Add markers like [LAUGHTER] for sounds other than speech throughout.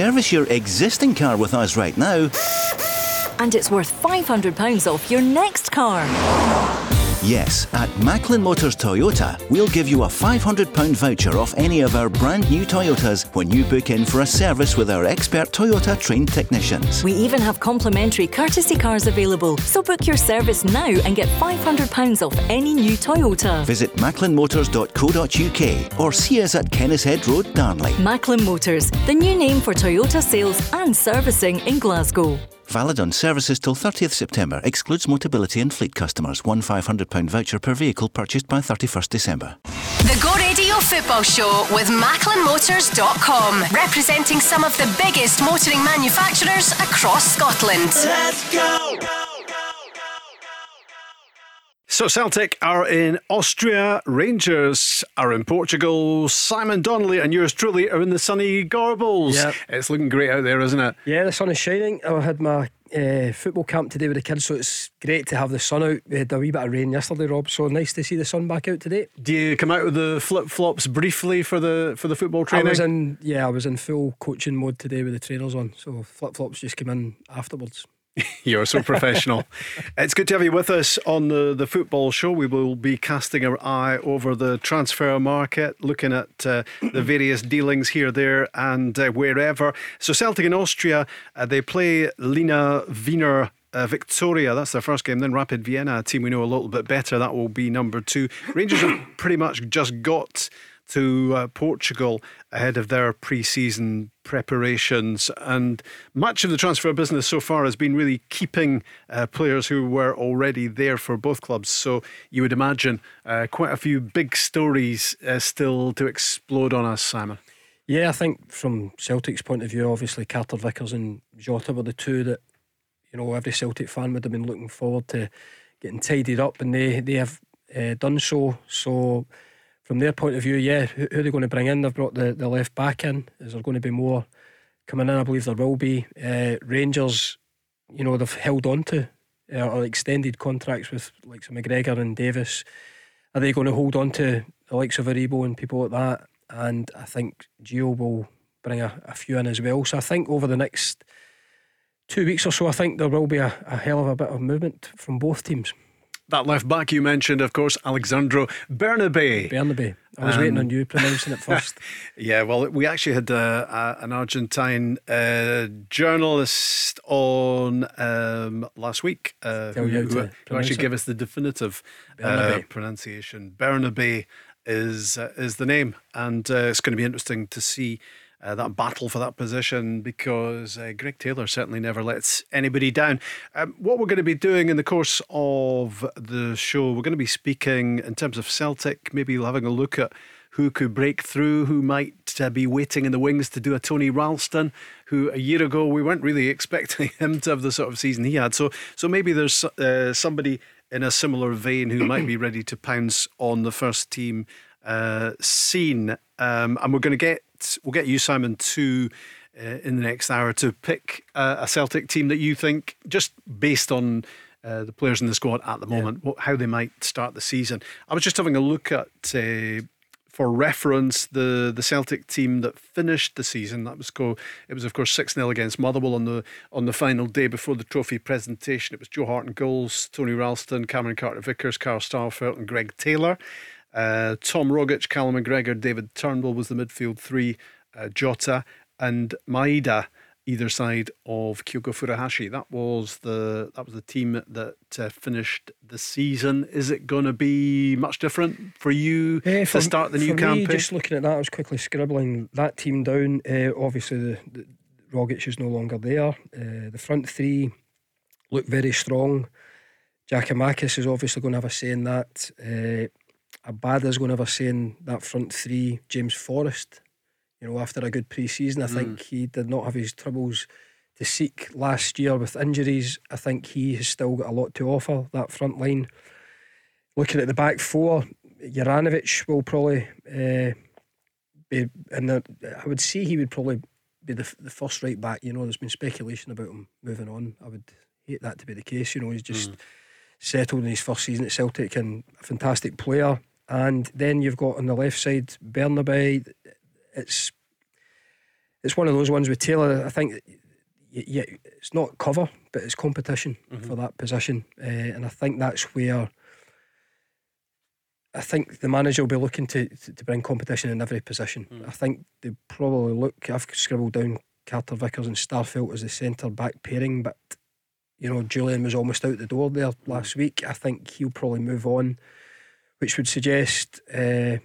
Service your existing car with us right now. And it's worth £500 off your next car. Yes, at Macklin Motors Toyota, we'll give you a £500 voucher off any of our brand new Toyotas when you book in for a service with our expert Toyota trained technicians. We even have complimentary courtesy cars available, so book your service now and get £500 off any new Toyota. Visit macklinmotors.co.uk or see us at Kennishead Road, Darnley. Macklin Motors, the new name for Toyota sales and servicing in Glasgow. Valid on services till 30th September. Excludes Motability and fleet customers. One £500 voucher per vehicle purchased by 31st December. The Go Radio Football Show with MacklinMotors.com, representing some of the biggest motoring manufacturers across Scotland. Let's go! So Celtic are in Austria, Rangers are in Portugal, Simon Donnelly and yours truly are in the sunny Gorbals. Yep. It's looking great out there, isn't it? Yeah, the sun is shining. I had my uh, football camp today with the kids, so it's great to have the sun out. We had a wee bit of rain yesterday, Rob, so nice to see the sun back out today. Do you come out with the flip flops briefly for the for the football training? I was in, yeah, I was in full coaching mode today with the trainers on, so flip flops just came in afterwards. [LAUGHS] You're so professional. [LAUGHS] it's good to have you with us on the, the football show. We will be casting our eye over the transfer market, looking at uh, the various dealings here, there, and uh, wherever. So, Celtic in Austria, uh, they play Lena Wiener uh, Victoria, that's their first game. Then Rapid Vienna, a team we know a little bit better. That will be number two. Rangers have pretty much just got to uh, Portugal ahead of their pre season preparations. And much of the transfer business so far has been really keeping uh, players who were already there for both clubs. So you would imagine uh, quite a few big stories uh, still to explode on us, Simon. Yeah, I think from Celtic's point of view, obviously Carter Vickers and Jota were the two that you know every Celtic fan would have been looking forward to getting tidied up, and they they have uh, done so. So from their point of view, yeah, who, who are they going to bring in? They've brought the, the left back in. Is there going to be more coming in? I believe there will be. Uh, Rangers, you know, they've held on to uh, or extended contracts with like some McGregor and Davis. Are they going to hold on to the likes of Aribo and people like that? And I think Gio will bring a, a few in as well. So I think over the next two weeks or so, I think there will be a, a hell of a bit of movement from both teams. That left back you mentioned, of course, Alexandro Bernabei. Bernabei. I was um, waiting on you pronouncing it [LAUGHS] first. yeah, well, we actually had uh, an Argentine uh, journalist on um, last week uh, who, who, who actually gave us the definitive uh, pronunciation. Bernabei is uh, is the name, and uh, it's going to be interesting to see uh, that battle for that position because uh, Greg Taylor certainly never lets anybody down. Um, what we're going to be doing in the course of the show, we're going to be speaking in terms of Celtic, maybe having a look at who could break through, who might uh, be waiting in the wings to do a Tony Ralston, who a year ago we weren't really [LAUGHS] expecting him to have the sort of season he had. So, so maybe there's uh, somebody in a similar vein who might be ready to pounce on the first team uh, scene. Um, and we're going to get we'll get you, Simon, to uh, in the next hour to pick uh, a Celtic team that you think, just based on uh, the players in the squad at the moment, yeah. what, how they might start the season. I was just having a look at. Uh, for reference, the, the Celtic team that finished the season that was go. It was of course six 0 against Motherwell on the on the final day before the trophy presentation. It was Joe Hart and goals, Tony Ralston, Cameron Carter Vickers, Carl Starfelt, and Greg Taylor. Uh, Tom Rogic, Callum McGregor, David Turnbull was the midfield three uh, Jota and Maeda either side of Kyogo Furuhashi. That was the that was the team that uh, finished the season. Is it going to be much different for you uh, for, to start the new campaign? Me, just looking at that, I was quickly scribbling that team down. Uh, obviously, the, the Rogic is no longer there. Uh, the front three look very strong. Giakoumakis is obviously going to have a say in that. Uh, Abada's going to a say in that front three. James Forrest you know, after a good pre season. I mm. think he did not have his troubles to seek last year with injuries. I think he has still got a lot to offer, that front line. Looking at the back four, Juranovic will probably uh, be in the. I would say he would probably be the, the first right back. You know, there's been speculation about him moving on. I would hate that to be the case. You know, he's just mm. Settled in his first season at Celtic and a fantastic player. And then you've got on the left side Bernabei it's it's one of those ones with Taylor. I think yeah, it's not cover, but it's competition mm-hmm. for that position, uh, and I think that's where. I think the manager will be looking to, to, to bring competition in every position. Mm. I think they probably look. I've scribbled down Carter Vickers and Starfelt as the centre back pairing, but you know Jullien was almost out the door there mm. last week. I think he'll probably move on, which would suggest uh,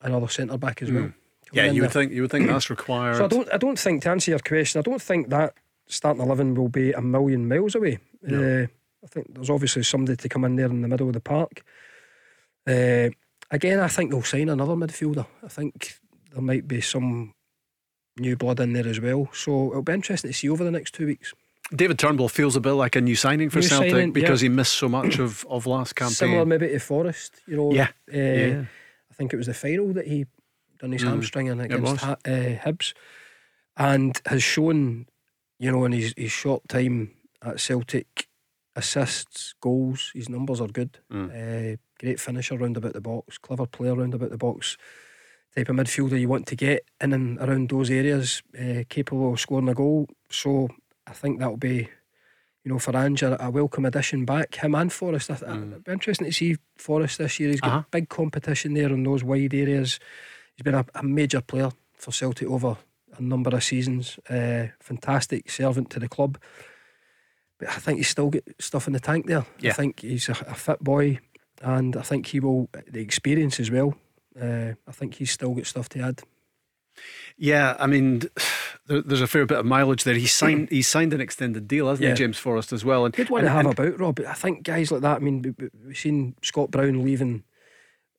another centre back as mm. well. Yeah, you would think you would think that's required. So I don't I don't think to answer your question, I don't think that starting eleven will be a million miles away. No. Uh, I think there's obviously somebody to come in there in the middle of the park. Uh, again, I think they'll sign another midfielder. I think there might be some new blood in there as well. So it'll be interesting to see over the next two weeks. David Turnbull feels a bit like a new signing for new Celtic signing, because yeah. he missed so much of, of last campaign. Similar maybe to Forrest, you know. Yeah. Uh, yeah. I think it was the final that he done his mm. hamstring in against ha- uh, Hibs, and has shown, you know, in his, his short time at Celtic, assists, goals, his numbers are good. Mm. Uh, great finisher round about the box, clever player round about the box. Type of midfielder you want to get in and around those areas, uh, capable of scoring a goal. So I think that'll be, you know, for Ange a, welcome addition back. Him and Forrest. I mm. It'll be interesting to see Forrest this year. He's got uh-huh. big competition there in those wide areas. He's been a, a major player for Celtic over a number of seasons. Uh, fantastic servant to the club. But I think he's still got stuff in the tank there. Yeah. I think he's a, a fit boy, and I think he will the experience as well. Uh, I think he's still got stuff to add. Yeah, I mean, [SIGHS] there, there's a fair bit of mileage there. He signed he signed an extended deal, hasn't yeah. he, James Forrest as well? And good one and, to have and, about Rob. I think guys like that. I mean, we've seen Scott Brown leaving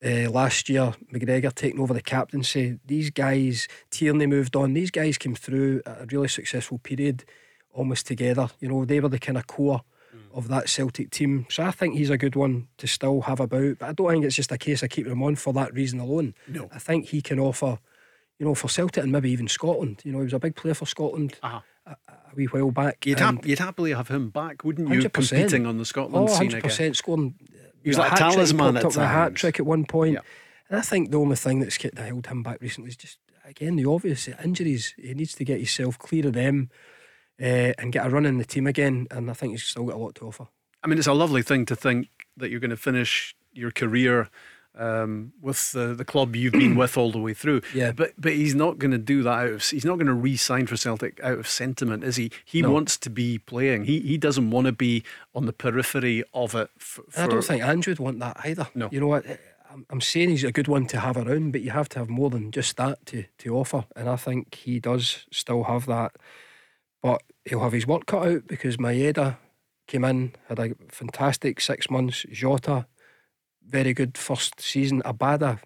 uh, last year, McGregor taking over the captaincy. These guys, Tierney moved on. These guys came through a really successful period, almost together. You know, they were the kind of core mm. of that Celtic team. So I think he's a good one to still have about. But I don't think it's just a case of keeping him on for that reason alone. No, I think he can offer. You know, for Celtic and maybe even Scotland. You know, he was a big player for Scotland. Uh-huh. A, a wee while back. You'd, ha- you'd happily have him back, wouldn't you? 100%. Competing on the Scotland oh, 100% scene again. scoring he was like a talisman at times. a hat trick at one point. Yeah. And I think the only thing that's kept that held him back recently is just again the obvious injuries. He needs to get himself clear of them uh, and get a run in the team again. And I think he's still got a lot to offer. I mean, it's a lovely thing to think that you're going to finish your career um, with the, the club you've been with all the way through. [CLEARS THROAT] Yeah. But but he's not going to do that out of he's not going to re-sign for Celtic out of sentiment, is he? He no. wants to be playing. He he doesn't want to be on the periphery of it. For, I don't think Andrew would want that either. No. You know what? I'm, I'm saying he's a good one to have around, but you have to have more than just that to to offer, and I think he does still have that. But he'll have his work cut out because Maeda came in, had a fantastic six months. Jota very good first season. Abada,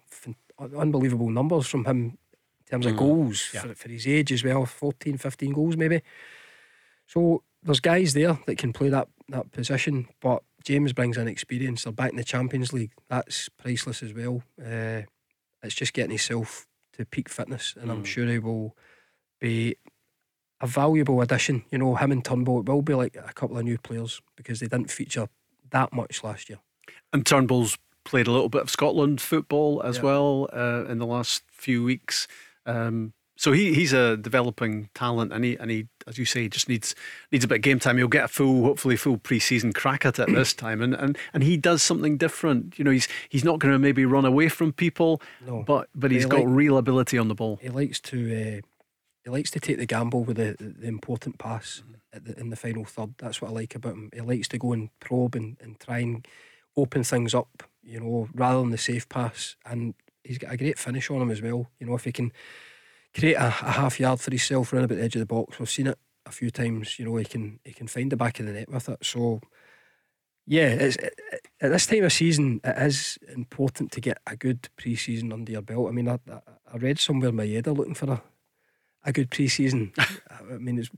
unbelievable numbers from him in terms of mm, goals yeah. for, for his age as well 14, 15 goals maybe. So there's guys there that can play that, that position, but James brings in experience. They're back in the Champions League. That's priceless as well. Uh, it's just getting himself to peak fitness, and mm. I'm sure he will be a valuable addition. You know, him and Turnbull, it will be like a couple of new players because they didn't feature that much last year. And Turnbull's played a little bit of Scotland football as yeah. well uh, in the last few weeks. Um, so he he's a developing talent, and he and he, as you say, just needs needs a bit of game time. He'll get a full, hopefully, full preseason crack at it this [CLEARS THROAT] time, and, and and he does something different. You know, he's he's not going to maybe run away from people, no. but but he's he got like, real ability on the ball. He likes to uh, he likes to take the gamble with the the important pass mm-hmm. the, in the final third. That's what I like about him. He likes to go and probe and, and try and open things up you know, rather than the safe pass. And he's got a great finish on him as well. You know, if he can create a, a half yard for himself around about the edge of the box, we've seen it a few times. You know, he can he can find the back of the net with it. So. Yeah, it's, at this time of season, it is important to get a good pre-season under your belt. I mean, I, I read somewhere Maeda looking for a, a good pre-season. [LAUGHS] I mean, it's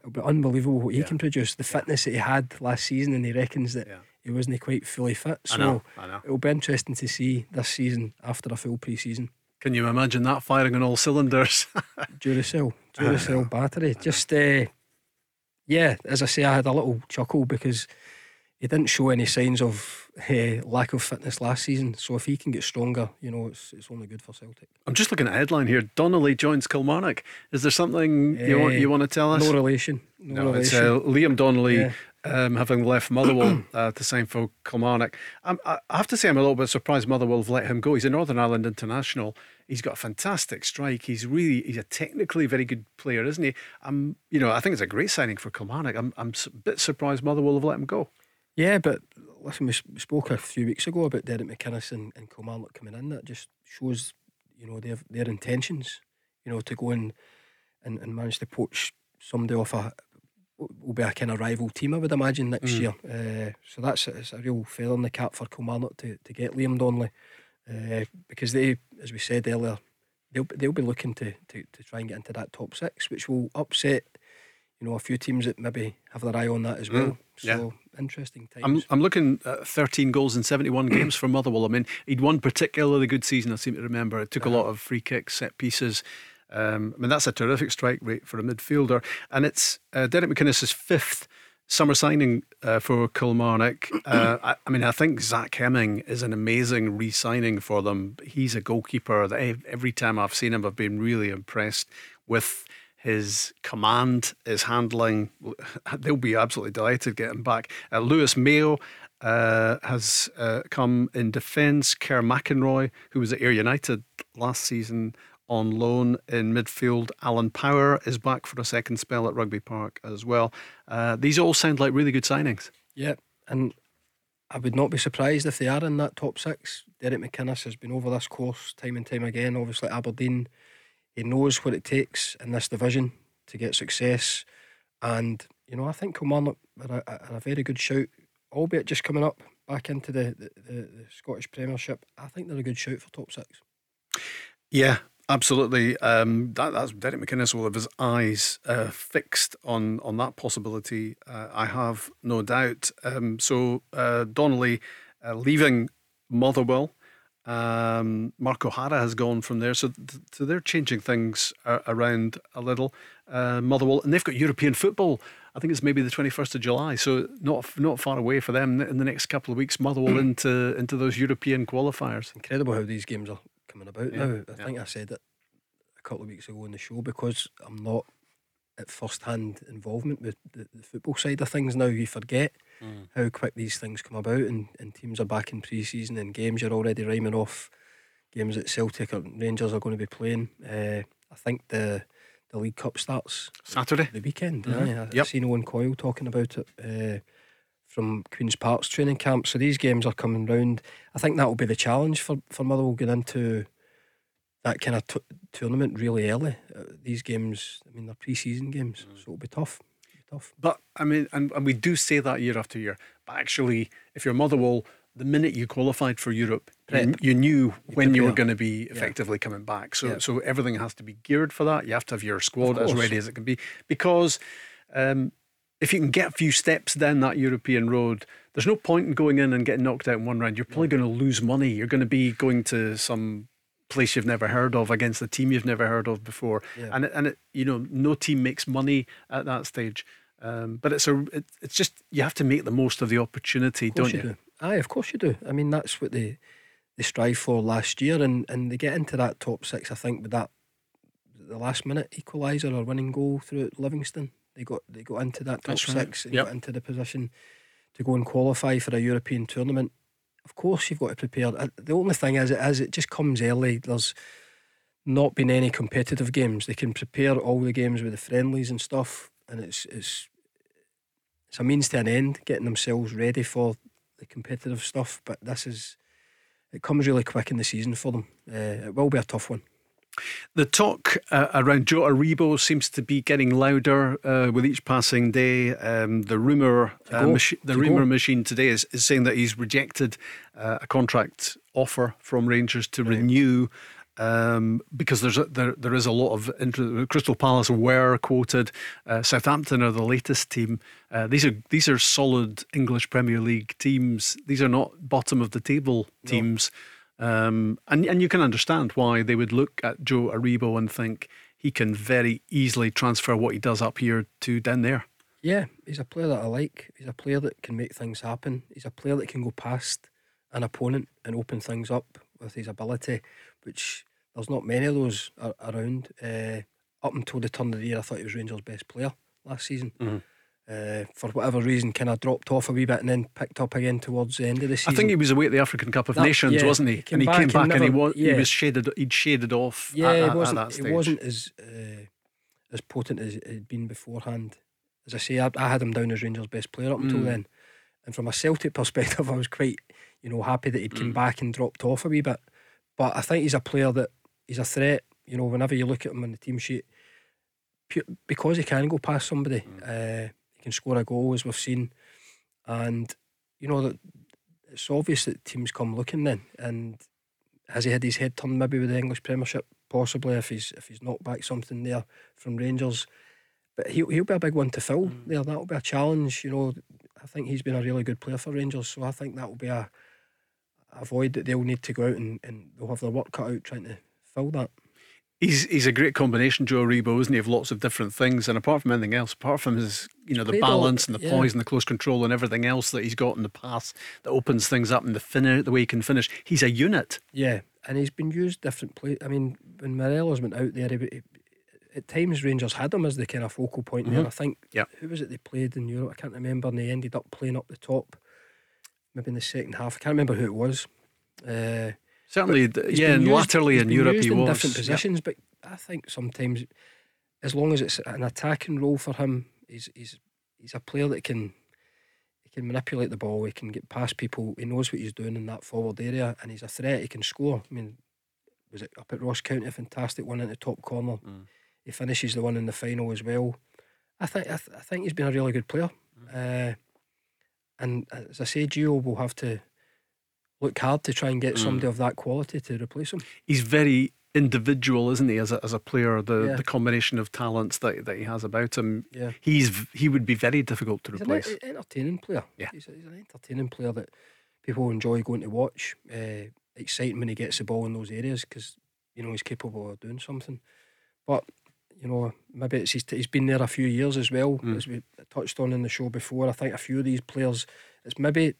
it'll be unbelievable what he can produce. The fitness that he had last season, and he reckons that yeah he wasn't quite fully fit. So I know, I know. it'll be interesting to see this season after a full pre season. Can you imagine that firing on all cylinders? [LAUGHS] Duracell, Duracell battery. Just, uh, yeah, as I say, I had a little chuckle because he didn't show any signs of uh, lack of fitness last season. So if he can get stronger, you know, it's it's only good for Celtic. I'm just looking at headline here. Donnelly joins Kilmarnock. Is there something uh, you want you want to tell us? No relation. No, no relation. it's uh, Liam Donnelly. Yeah. Um, having left Motherwell [CLEARS THROAT] uh, to sign for Kilmarnock, I'm, I have to say I'm a little bit surprised Motherwell have let him go. He's a Northern Ireland international. He's got a fantastic strike. He's really he's a technically very good player, isn't he? I'm you know I think it's a great signing for Kilmarnock. I'm I'm a bit surprised Motherwell have let him go. Yeah, but listen, we spoke a few weeks ago about Derek McInnes and, and Kilmarnock coming in. That just shows, you know, their their intentions. You know, to go in and, and manage to poach somebody off a will be a kind of rival team, I would imagine next mm. year. Uh, so that's it's a real feather in the cap for Kilmarnock to, to get Liam Donnelly uh, because they, as we said earlier, they'll they'll be looking to, to to try and get into that top six, which will upset you know a few teams that maybe have their eye on that as mm. well. Mm. So yeah. interesting times. I'm, I'm looking at 13 goals in 71 games for Motherwell. I mean, he'd one particularly good season, I seem to remember. It took uh-huh. a lot of free kicks, set pieces. Um, I mean, that's a terrific strike rate for a midfielder. And it's uh, Derek McInnes' fifth summer signing uh, for Kilmarnock. [CLEARS THROAT] Uh, I, I, mean, I think Zach Hemming is an amazing re signing for them. He's a goalkeeper that every time I've seen him, I've been really impressed with his command, his handling. [LAUGHS] They'll be absolutely delighted getting back. Uh, Lewis Mayo uh, has uh, come in defence. Kerr McInroy, who was at Ayr United last season on loan in midfield. Alan Power is back for a second spell at Rugby Park as well. Uh, these all sound like really good signings. Yeah, and I would not be surprised if they are in that top six. Derek McInnes has been over this course time and time again. Obviously, Aberdeen he knows what it takes in this division to get success. And, you know, I think Kilmarnock are a, are a very good shout, albeit just coming up back into the, the, the, the Scottish Premiership. I think they're a good shout for top six. Yeah, Absolutely. Um, that, that's Derek McInnes will have his eyes uh, fixed on on that possibility. Uh, I have no doubt. Um, so uh, Donnelly uh, leaving Motherwell um, Mark O'Hara has gone from there, so th- so they're changing things uh, around a little. Uh, Motherwell, and they've got European football. I think it's maybe the twenty first of July, so not not far away for them in the next couple of weeks. Motherwell [CLEARS THROAT] into into those European qualifiers. Incredible how these games are coming about yeah. now. I yeah. think I said it a couple of weeks ago on the show because I'm not at first hand involvement with the, the, football side of things now. You forget mm. how quick these things come about, and, and teams are back in pre season and games you're already rhyming off games that Celtic or Rangers are going to be playing. Uh, I think the the League Cup starts Saturday, the weekend. Mm-hmm. Yeah, I've seen Owen Coyle talking about it. Uh, from Queen's Park's training camp, so these games are coming round. I think that will be the challenge for for Motherwell get into that kind of t- tournament really early. Uh, these games, I mean, they're pre-season games, mm. so it'll be tough. It'll be tough. But I mean, and, and we do say that year after year. But actually, if you're Motherwell, the minute you qualified for Europe, you, you, knew you when prepare. you were going to be effectively yeah. coming back. So, yeah. so everything has to be geared for that. You have to have your squad as ready as it can be because. Um, if you can get a few steps down that European road, there's no point in going in and getting knocked out in one round. You're probably going to lose money. You're going to be going to some place you've never heard of against a team you've never heard of before. Yeah. And it, and it, you know, no team makes money at that stage. Um, but it's a, it, it's just you have to make the most of the opportunity, of don't you? you? Do. Aye, of course you do. I mean, that's what they they strive for last year, and and they get into that top six. I think with that the last minute equaliser or winning goal through Livingston, they got they got into that top that's six right. and yep. got into the position to go and qualify for a European tournament of course you've got to prepare. Uh, the only thing is, it is it just comes early. There's not been any competitive games. They can prepare all the games with the friendlies and stuff, and it's it's it's a means to an end, getting themselves ready for the competitive stuff. But this is it comes really quick in the season for them. Uh, it will be a tough one. The talk uh, around Joe Aribo seems to be getting louder uh, with each passing day. Um, the rumor, uh, machi- the rumor machine today is, is saying that he's rejected uh, a contract offer from Rangers to right. renew. Um, because there's a, there there is a lot of interest. Crystal Palace were quoted. Uh, Southampton are the latest team. Uh, these are these are solid English Premier League teams. These are not bottom of the table teams. No. Um, and, and you can understand why they would look at Joe Aribo and think he can very easily transfer what he does up here to down there. Yeah, he's a player that I like. He's a player that can make things happen. He's a player that can go past an opponent and open things up with his ability, which there's not many of those around. Uh, up until the turn of the year, I thought he was Rangers' best player last season. Mm-hmm. Uh, for whatever reason, kind of dropped off a wee bit and then picked up again towards the end of the season. I think he was away at the African Cup of that, Nations, yeah, wasn't he? and he came back and, never, and he, was, yeah. he was shaded. He'd shaded off. Yeah, at, it wasn't. It wasn't as uh, as potent as it had been beforehand. As I say, I, I had him down as Rangers' best player up until mm. then, and from a Celtic [LAUGHS] perspective, I was quite, you know, happy that he'd mm. come back and dropped off a wee bit. But I think he's a player that he's a threat. You know, whenever you look at him on the team sheet, because he can go past somebody. Mm. Uh, can score a goal, as we've seen. And, you know, that it's obvious that teams come looking then. And has he had his head turned maybe with the English Premiership? Possibly if he's if he's knocked back something there from Rangers. But he'll, he'll be a big one to fill mm. there. That'll be a challenge. You know, I think he's been a really good player for Rangers. So I think that will be a, a void that they'll need to go out and, and they'll have their work cut out trying to fill that. He's he's a great combination, Joe Aribo, isn't he? Of lots of different things, and apart from anything else, apart from his you know the balance and the yeah. poise and the close control and everything else that he's got in the pass that opens things up and the finish, the way he can finish, he's a unit. Yeah, and he's been used different places. I mean, when Morelos went out there, he, he, at times Rangers had him as the kind of focal point mm-hmm. there. I think yep. who was it they played in Europe? I can't remember, and they ended up playing up the top, maybe in the second half. I can't remember who it was. Uh, Certainly, yeah, and latterly in Europe he in was different positions, but I think sometimes, as long as it's an attacking role for him, he's he's he's a player that can he can manipulate the ball. He can get past people. He knows what he's doing in that forward area, and he's a threat. He can score. I mean, was it up at Ross County? A fantastic one in the top corner. Mm. He finishes the one in the final as well. I think I, th- I think he's been a really good player. Mm. Uh, and as I say, Gio will have to look hard to try and get mm. somebody of that quality to replace him. He's very individual, isn't he, as a, as a player? The yeah. the combination of talents that, that he has about him. Yeah. He's he would be very difficult to he's replace. An entertaining player. Yeah. He's, he's, an entertaining player that people enjoy going to watch. Uh, exciting when he gets the ball in those areas because you know he's capable of doing something. But you know, maybe it's he's, he's been there a few years as well, mm. as we touched on in the show before. I think a few of these players, it's maybe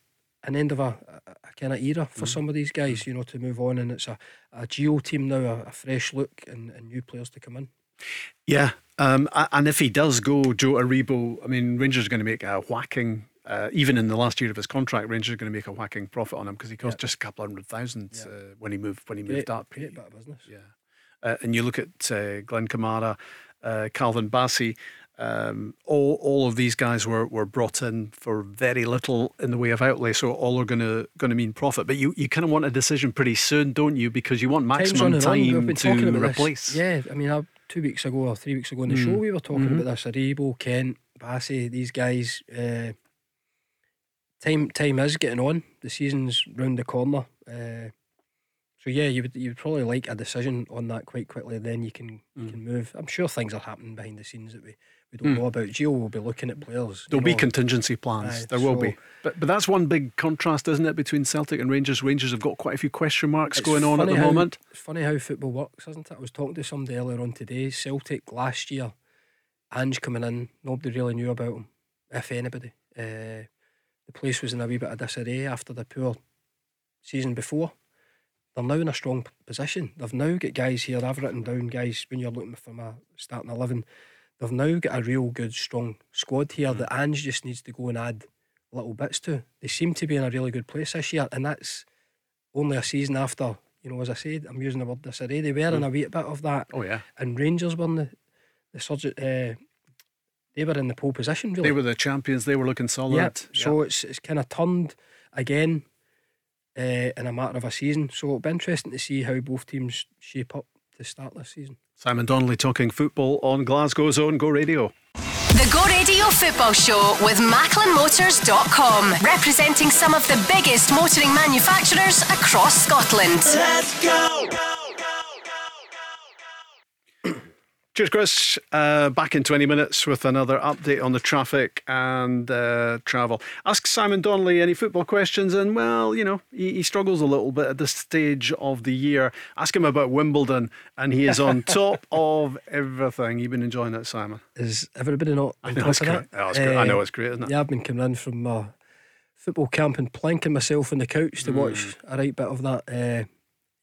an end of a, a, a kind of era for mm. some of these guys, you know, to move on. And it's a, a Gio team now, a, a fresh look and, and, new players to come in. Yeah. Um, and if he does go, Joe Aribo, I mean, Rangers are going to make a whacking. Uh, even in the last year of his contract, Rangers are going to make a whacking profit on him because he cost just a couple of hundred thousand uh, when he moved when he great, moved up. Great bit of business. Yeah, uh, and you look at uh, Glenn Kamara, uh, Calvin Bassey. Um, all all of these guys were, were brought in for very little in the way of outlay, so all are going to going to mean profit. But you, you kind of want a decision pretty soon, don't you? Because you want maximum time to replace. This. Yeah, I mean, I, two weeks ago or three weeks ago on the mm. show, we were talking mm-hmm. about this. Aribo, Kent, Bassey, these guys. Uh, time time is getting on. The season's round the corner. Uh, so yeah, you would you would probably like a decision on that quite quickly. Then you can mm. you can move. I'm sure things are happening behind the scenes that we we don't mm. know about. Gio will be looking at players. There'll be know. contingency plans. there will so, be. But but that's one big contrast, isn't it, between Celtic and Rangers? Rangers have got quite a few question marks going on at the how, moment. It's funny how football works, isn't it? I was talking to somebody earlier on today. Celtic last year, Ange coming in, nobody really knew about him, if anybody. Uh, the place was in a wee bit of disarray after the poor season before. They're now in a strong position. They've now got guys here. I've written down guys when you're looking for my starting eleven they've now got a real good, strong squad here mm. that Ange just needs to go and add little bits to. They seem to be in a really good place this year, and that's only a season after. You know, as I said, I'm using the word disarray. They were mm. in a wee bit of that. Oh yeah. And Rangers were in the the surgery. Uh, they were in the pole position. Really, they were the champions. They were looking solid. Yep. So it's it's kind of turned again uh, in a matter of a season. So it'll be interesting to see how both teams shape up to start this season. Simon Donnelly talking football on Glasgow's own Go Radio. The Go Radio Football Show with MacklinMotors.com, representing some of the biggest motoring manufacturers across Scotland. Let's go! Cheers, Chris. Uh, back in 20 minutes with another update on the traffic and uh, travel. Ask Simon Donnelly any football questions, and well, you know, he, he, struggles a little bit at this stage of the year. Ask him about Wimbledon, and he is on [LAUGHS] top of everything. You've been enjoying it, Simon. Is everybody not? I know, it's great. Oh. Uh, I know it's great, isn't it? Yeah, I've been coming in from football camp and planking myself on the couch to mm. watch a right bit of that. Uh,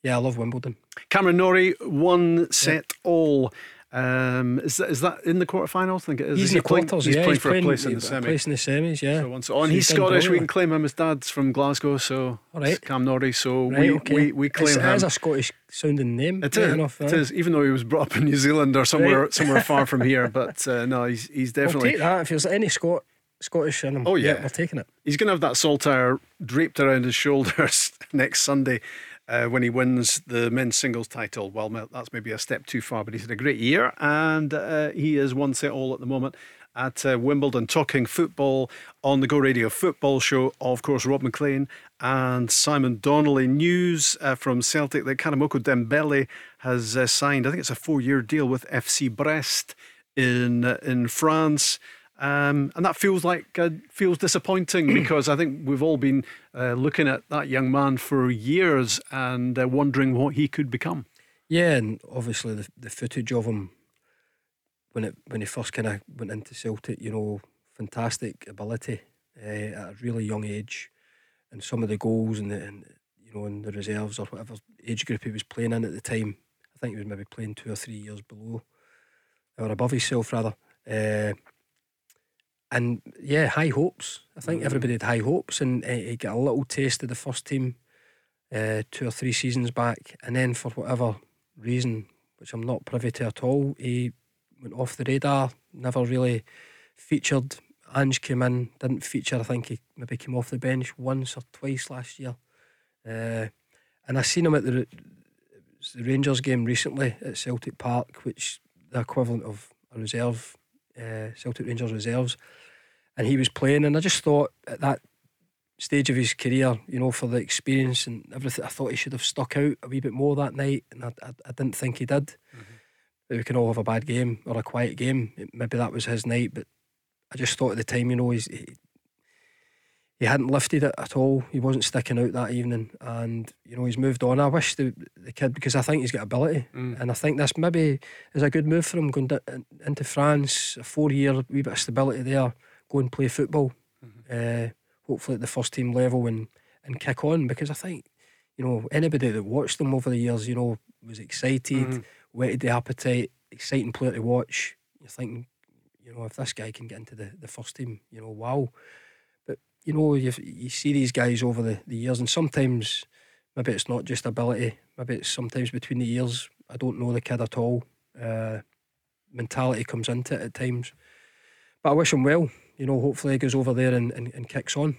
yeah, I love Wimbledon. Cameron Norrie, one set all um, is that is that in the quarterfinals? I think it is. He's is in the quarters. He's yeah, playing he's for playing, a place in the semi. Place in the semis, yeah. So, so on, he's, he's Scottish. We can claim him. His dad's from Glasgow, so all right. Cam Norrie. So right, we, okay. we we claim it's, him. It is a Scottish sounding name. It is. Enough, it is. Even though he was brought up in New Zealand or somewhere right. somewhere far from [LAUGHS] here, but uh, no, he's he's definitely. I'll take that if there's any Scot. Scottish in him. Oh yeah, yeah we're taking it. He's going to have that saltire draped around his shoulders [LAUGHS] next Sunday uh, when he wins the men's singles title. Well, that's maybe a step too far, but he's had a great year and uh, he is one set all at the moment at uh, Wimbledon talking football on the Go Radio football show. Of course, Rob Maclean and Simon Donnelly. News uh, from Celtic that Karamoko Dembele has uh, signed, I think it's a four year deal with FC Brest in, uh, in France. Um, and that feels like uh, feels disappointing [CLEARS THROAT] because I think we've all been uh, looking at that young man for years and uh, wondering what he could become. Yeah, and obviously the the footage of him when it when he first kind of went into Celtic, you know, fantastic ability uh, at a really young age, and some of the goals and, the, and you know in the reserves or whatever age group he was playing in at the time. I think he was maybe playing two or three years below or above himself rather. And yeah, high hopes. I think mm. everybody had high hopes, and uh, he got a little taste of the first team uh, two or three seasons back, and then for whatever reason, which I'm not privy to at all, he went off the radar. Never really featured. Ange came in, didn't feature. I think he maybe came off the bench once or twice last year. Uh, and I seen him at the, the Rangers game recently at Celtic Park, which the equivalent of a reserve, uh, Celtic Rangers reserves and he was playing, and I just thought at that stage of his career, you know, for the experience and everything, I thought he should have stuck out a wee bit more that night, and I, I, I didn't think he did. Mm-hmm. We can all have a bad game or a quiet game. Maybe that was his night, but I just thought at the time, you know, he's, he he hadn't lifted it at all. He wasn't sticking out that evening, and you know he's moved on. I wish the the kid because I think he's got ability, mm. and I think this maybe is a good move for him going to, into France, a four year wee bit of stability there go and play football, mm-hmm. uh, hopefully at the first team level and, and kick on because I think, you know, anybody that watched them over the years, you know, was excited, mm-hmm. whetted the appetite, exciting player to watch. You're thinking, you know, if this guy can get into the, the first team, you know, wow. You know, you you see these guys over the, the years and sometimes maybe it's not just ability, maybe it's sometimes between the years. I don't know the kid at all. Uh, mentality comes into it at times. But I wish him well you know, hopefully he goes over there and, and, and kicks on.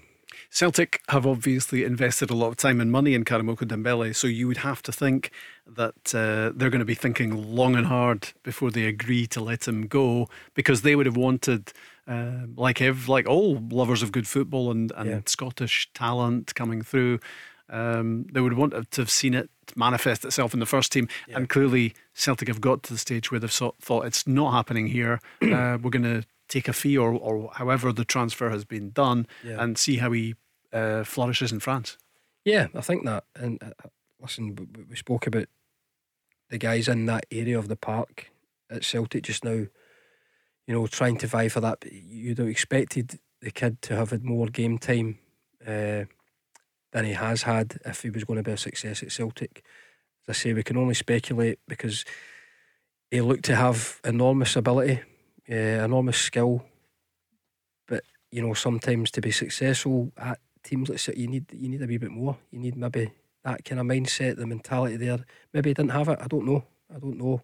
Celtic have obviously invested a lot of time and money in Karamoko Dembele, so you would have to think that uh, they're going to be thinking long and hard before they agree to let him go, because they would have wanted, uh, like ev- like all lovers of good football and, and yeah. Scottish talent coming through, um, they would want to have seen it manifest itself in the first team. Yeah. And clearly, Celtic have got to the stage where they've thought it's not happening here. [CLEARS THROAT] uh, we're going to take a fee or, or however the transfer has been done yeah. and see how he uh, flourishes in France. Yeah, I think that. And uh, uh listen, we spoke about the guys in that area of the park at Celtic just now, you know, trying to vie for that. You'd have expected the kid to have had more game time uh, than he has had if he was going to be a success at Celtic. As I say, we can only speculate because he looked to have enormous ability uh, enormous skill, but you know sometimes to be successful at teams like City, you need you need a wee bit more. You need maybe that kind of mindset, the mentality there. Maybe he didn't have it. I don't know. I don't know.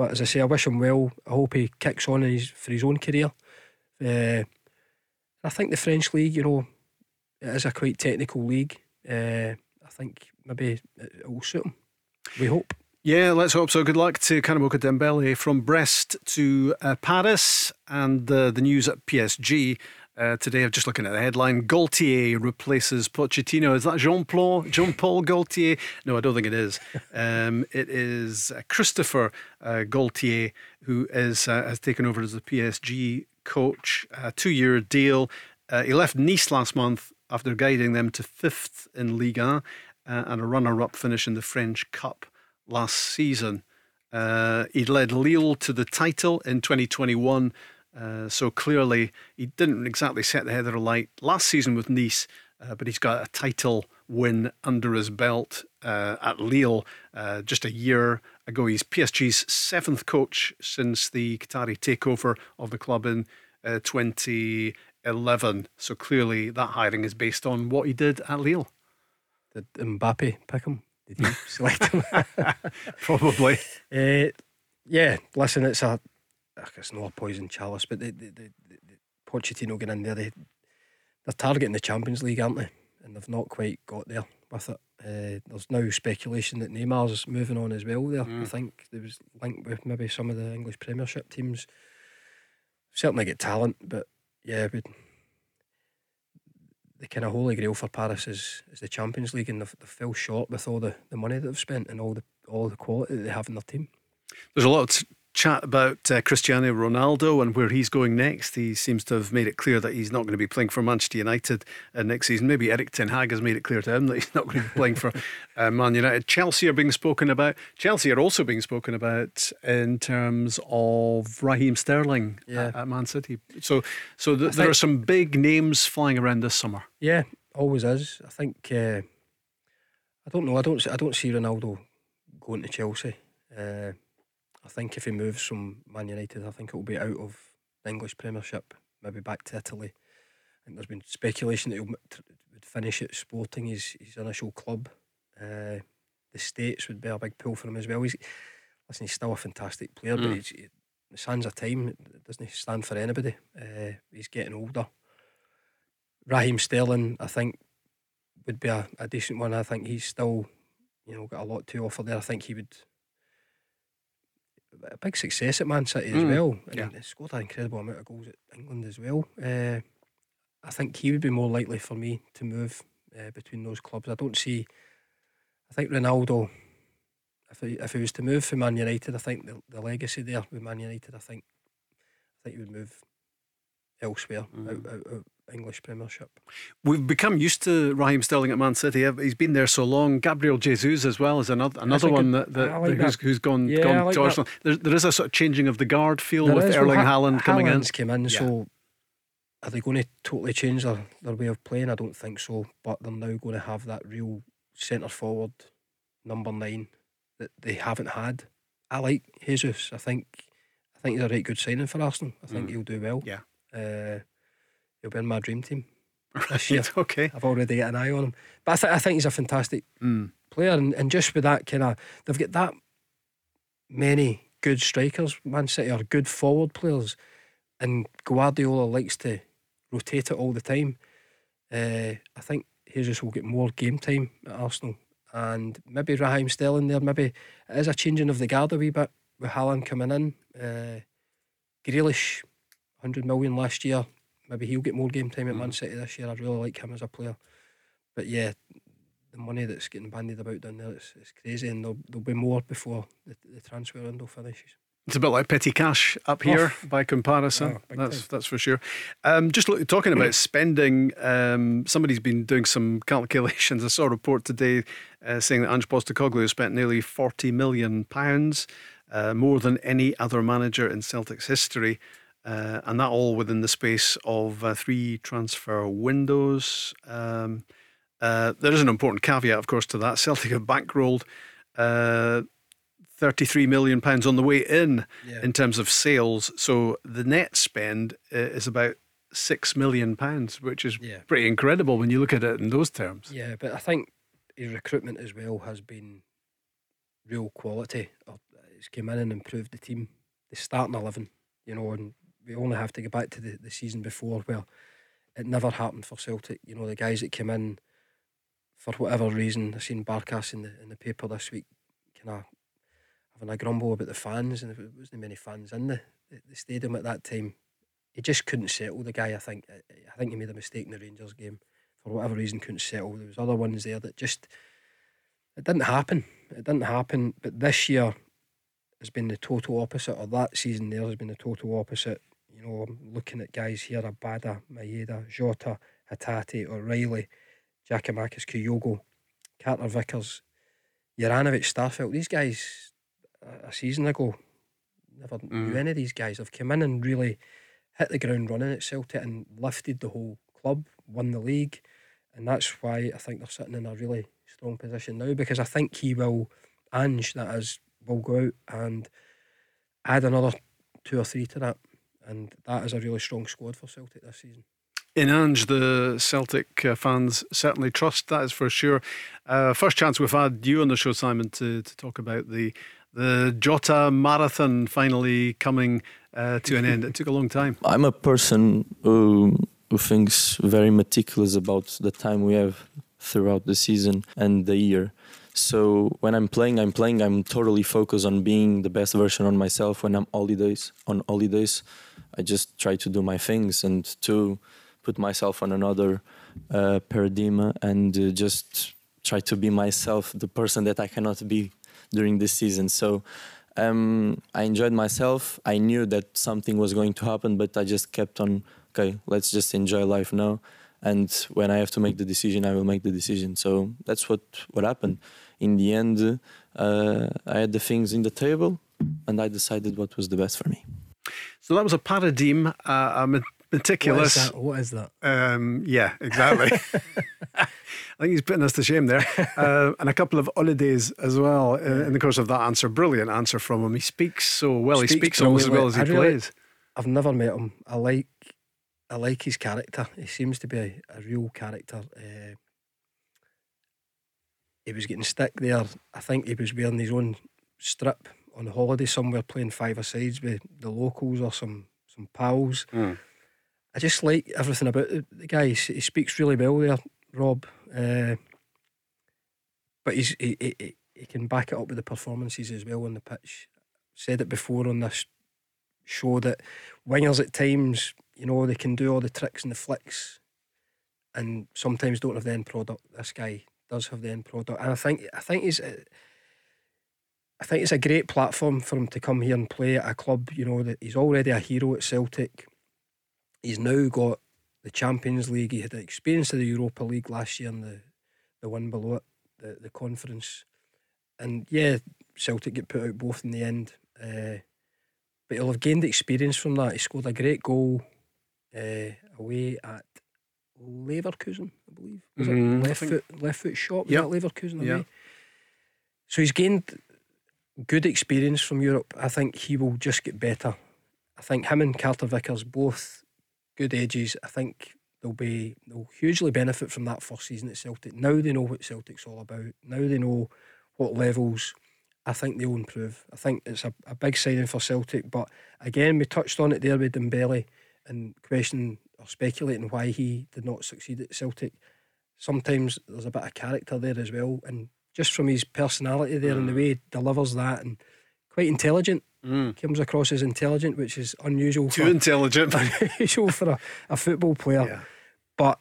But as I say, I wish him well. I hope he kicks on his, for his own career. Uh, I think the French league, you know, it is a quite technical league. Uh, I think maybe it will suit him. We hope. Yeah, let's hope so. Good luck to Karamoko Dembele from Brest to uh, Paris and uh, the news at PSG. Uh, today. I'm just looking at the headline. Galtier replaces Pochettino. Is that Jean Paul Jean Paul Gaultier? No, I don't think it is. [LAUGHS] Um, it is uh, Christopher uh, Galtier who is uh, has taken over as the PSG coach. A two-year deal. Uh, he left Nice last month after guiding them to fifth in Ligue 1 uh, and a runner-up finish in the French Cup last season. he led Lille to the title in 2021 uh, so clearly, he didn't exactly set the heather alight last season with Nice, uh, but he's got a title win under his belt uh, at Lille uh, just a year ago. He's PSG's seventh coach since the Qatari takeover of the club in uh, 2011. So clearly, that hiring is based on what he did at Lille. Did Mbappe pick him? Did you select him? [LAUGHS] [LAUGHS] Probably. [LAUGHS] yeah, listen, it's a it's not a poison chalice, but the, the, the, the Pochettino getting in there, they, they're targeting the Champions League, aren't they? And they've not quite got there with it. Uh, there's now speculation that Neymar's moving on as well. There, mm. I think there was linked with maybe some of the English Premiership teams. Certainly get talent, but yeah, but the kind of holy grail for Paris is, is the Champions League, and they've, they fell short with all the, the money that they've spent and all the all the quality that they have in their team. There's a lot chat about uh, Cristiano Ronaldo and where he's going next. He seems to have made it clear that he's not going to be playing for Manchester United uh, next season. Maybe Erik Ten Hag has made it clear to him that he's not going to be playing for [LAUGHS] uh, Man United. Chelsea are being spoken about. Chelsea are also being spoken about in terms of Raheem Sterling yeah. at, at, Man City. So, so th- there are some big names flying around this summer. Yeah, always is. I think. Uh, I don't know. I don't. I don't see Ronaldo going to Chelsea. I think if he moves from Man United, I think it will be out of the English Premiership, maybe back to Italy. I think there's been speculation that he would finish at Sporting, his, his initial club. Uh, the States would be a big pull for him as well. He's, listen, he's still a fantastic player, mm. but he's, he, the sands of time it doesn't stand for anybody. Uh, he's getting older. Raheem Sterling, I think, would be a, a decent one. I think he's still, you know, got a lot to offer there. I think he would a big success at Man City as mm, well. And yeah. he scored an incredible amount of goals at England as well. Uh, I think he would be more likely for me to move uh, between those clubs. I don't see. I think Ronaldo, if he, if he was to move for Man United, I think the, the legacy there with Man United, I think, I think he would move elsewhere mm. out, out, out, English Premiership. We've become used to Raheem Sterling at Man City. He's been there so long. Gabriel Jesus as well is another another one that, that, like who's, who's gone, yeah, gone like to Arsenal. There, there is a sort of changing of the guard feel there with is, Erling well, Haaland coming in. came in, yeah. so are they going to totally change their, their way of playing? I don't think so. But they're now going to have that real centre forward number nine that they haven't had. I like Jesus. I think I think he's a right good signing for Arsenal. I think mm. he'll do well. Yeah. Uh, he'll be in my dream team. [LAUGHS] Right, year. okay. I've already got an eye on him. But I, th- I think he's a fantastic mm. player. And, and just with that kind of, they've got that many good strikers. Man City are good forward players. And Guardiola likes to rotate it all the time. Uh, I think Jesus will get more game time at Arsenal. And maybe Raheem Sterling there, maybe it is a changing of the guard a wee bit with Haaland coming in. Uh, Grealish, 100 million last year, maybe he'll get more game time at Man mm. City this year. I really like him as a player. But yeah, the money that's getting bandied about down there, it's, it's crazy, and there'll, there'll be more before the, the transfer window finishes. It's a bit like petty cash up here oh. by comparison. Oh, that's time. that's for sure. Um, just look, talking about spending, um, somebody's been doing some calculations. [LAUGHS] I saw a report today uh, saying that Ange Postecoglou has spent nearly forty million pounds, uh, more than any other manager in Celtic's history. Uh, and that all within the space of uh, three transfer windows. Um, uh, there is an important caveat, of course, to that. [LAUGHS] Celtic have bankrolled uh, 33 million pounds on the way in yeah. in terms of sales. So the net spend uh, is about six million pounds, which is yeah. pretty incredible when you look at it in those terms. Yeah, but I think his recruitment as well has been real quality. He's came in and improved the team. The starting eleven, you know, and we only have to go back to the, the season before where it never happened for Celtic. You know, the guys that came in for whatever reason, I've seen Barkas in the in the paper this week, kind of having a grumble about the fans, and there wasn't many fans in the, the, stadium at that time. he just couldn't settle the guy. I think I think he made a mistake in the Rangers game for whatever reason. Couldn't settle. There was other ones there that just it didn't happen. It didn't happen. But this year has been the total opposite, or that season there has been the total opposite. You know, I'm looking at guys here: Abada, Maeda, Jota, Hatate, O'Riley, Giakoumakis, Kyogo, Carter Vickers, Juranovic, Starfelt. These guys a season ago never mm. knew any of these guys. They've come in and really hit the ground running at Celtic and lifted the whole club, won the league, and that's why I think they're sitting in a really strong position now because I think he will, Ange, that is, will go out and add another two or three to that, and that is a really strong squad for Celtic this season. In Ange, the Celtic uh, fans certainly trust that is for sure. Uh, first chance we've had you on the show, Simon, to, to talk about the the Jota marathon finally coming uh, to an end. It took a long time. [LAUGHS] I'm a person who who thinks very meticulous about the time we have throughout the season and the year. So when I'm playing, I'm playing. I'm totally focused on being the best version on myself. When I'm holidays on holidays, I just try to do my things and to put myself on another uh, paradigm and uh, just try to be myself, the person that I cannot be during this season. So um, I enjoyed myself. I knew that something was going to happen, but I just kept on. Okay, let's just enjoy life now. And when I have to make the decision, I will make the decision. So that's what what happened. In the end, uh, I had the things in the table, and I decided what was the best for me. So that was a paradigm. Uh, a meticulous. What is that? What is that? Um, yeah, exactly. [LAUGHS] I think he's putting us to shame there. Uh, and a couple of holidays as well uh, in the course of that answer. Brilliant answer from him. He speaks so well. Speaks he speaks almost as well as he really, plays. I've never met him. I like I like his character. He seems to be a, a real character. Uh, he was getting stick there. I think he was wearing his own strip on holiday somewhere, playing five a sides with the locals or some some pals. Mm. I just like everything about the, the guy. He, he speaks really well there, Rob. Uh, but he's he, he, he can back it up with the performances as well on the pitch. Said it before on this show that wingers at times, you know, they can do all the tricks and the flicks, and sometimes don't have the end product. This guy does have the end product, and I think I think he's. I think it's a great platform for him to come here and play at a club. You know that he's already a hero at Celtic. He's now got the Champions League. He had the experience of the Europa League last year and the, the one below it, the, the conference. And yeah, Celtic get put out both in the end. Uh, but he'll have gained experience from that. He scored a great goal uh, away at Leverkusen, I believe. Was mm, it left foot left foot shot? Was yep. that Leverkusen away? Yep. So he's gained good experience from Europe. I think he will just get better. I think him and Carter Vickers both good edges. I think they'll be they'll hugely benefit from that first season at Celtic. Now they know what Celtic's all about. Now they know what levels. I think they'll improve. I think it's a, a big signing for Celtic. But again, we touched on it there with Dembele and questioning or speculating why he did not succeed at Celtic. Sometimes there's a bit of character there as well, and just from his personality there and the way he delivers that, and quite intelligent. Mm. Comes across as intelligent, which is unusual. Too for, intelligent. [LAUGHS] unusual for a, a football player. Yeah. But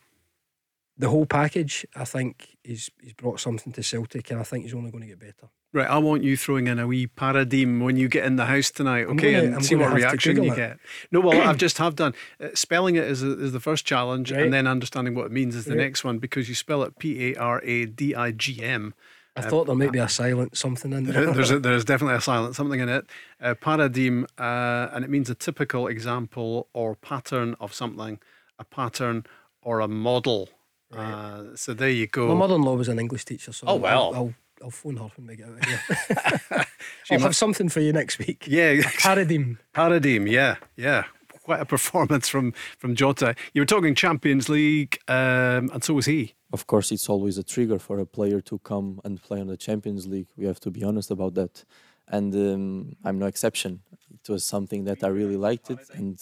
the whole package, I think, he's he's brought something to Celtic, and I think he's only going to get better. Right, I want you throwing in a wee paradigm when you get in the house tonight, okay, gonna, and I'm see what reaction you it. get. No, well, I've [CLEARS THROAT] just have done. Uh, spelling it is, a, is the first challenge, right. and then understanding what it means is the right. next one because you spell it P A R A D I G M. I thought there might be a silent something in [LAUGHS] there. There's a, there's definitely a silent something in it. Uh, paradigm, uh, and it means a typical example or pattern of something, a pattern or a model. Right. Uh, so there you go. My mother-in-law was an English teacher, so oh well. I'll, I'll, I'll phone her and make it out here. [LAUGHS] [LAUGHS] I'll have something for you next week. Yeah, a paradigm. Paradigm. Yeah, yeah quite a performance from from Jota. You were talking Champions League, um, and so was he. Of course, it's always a trigger for a player to come and play on the Champions League. We have to be honest about that, and um, I'm no exception. It was something that I really liked it, and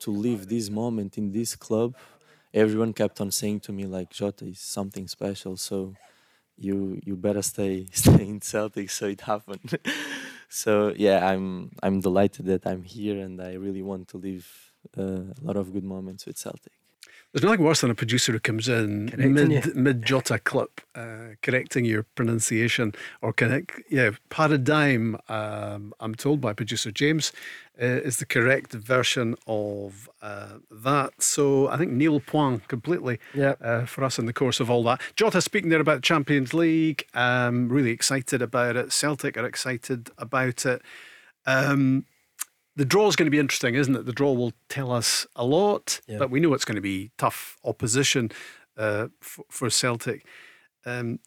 to live this moment in this club, everyone kept on saying to me like Jota is something special. So you you better stay [LAUGHS] stay in Celtic. So it happened. [LAUGHS] so yeah, I'm I'm delighted that I'm here, and I really want to live uh, a lot of good moments with Celtic. There's nothing worse than a producer who comes in mid mid Jota clip, uh, correcting your pronunciation or correct, yeah, paradigm. Um, I'm told by producer James uh, is the correct version of uh, that. So I think Neil Point completely yeah. Uh, for us in the course of all that. Jota speaking there about Champions League. Um, really excited about it. Celtic are excited about it. Um, the draw is going to be interesting, isn't it? The draw will tell us a lot, yeah. but we know it's going to be tough opposition uh, for, for, Celtic. Um,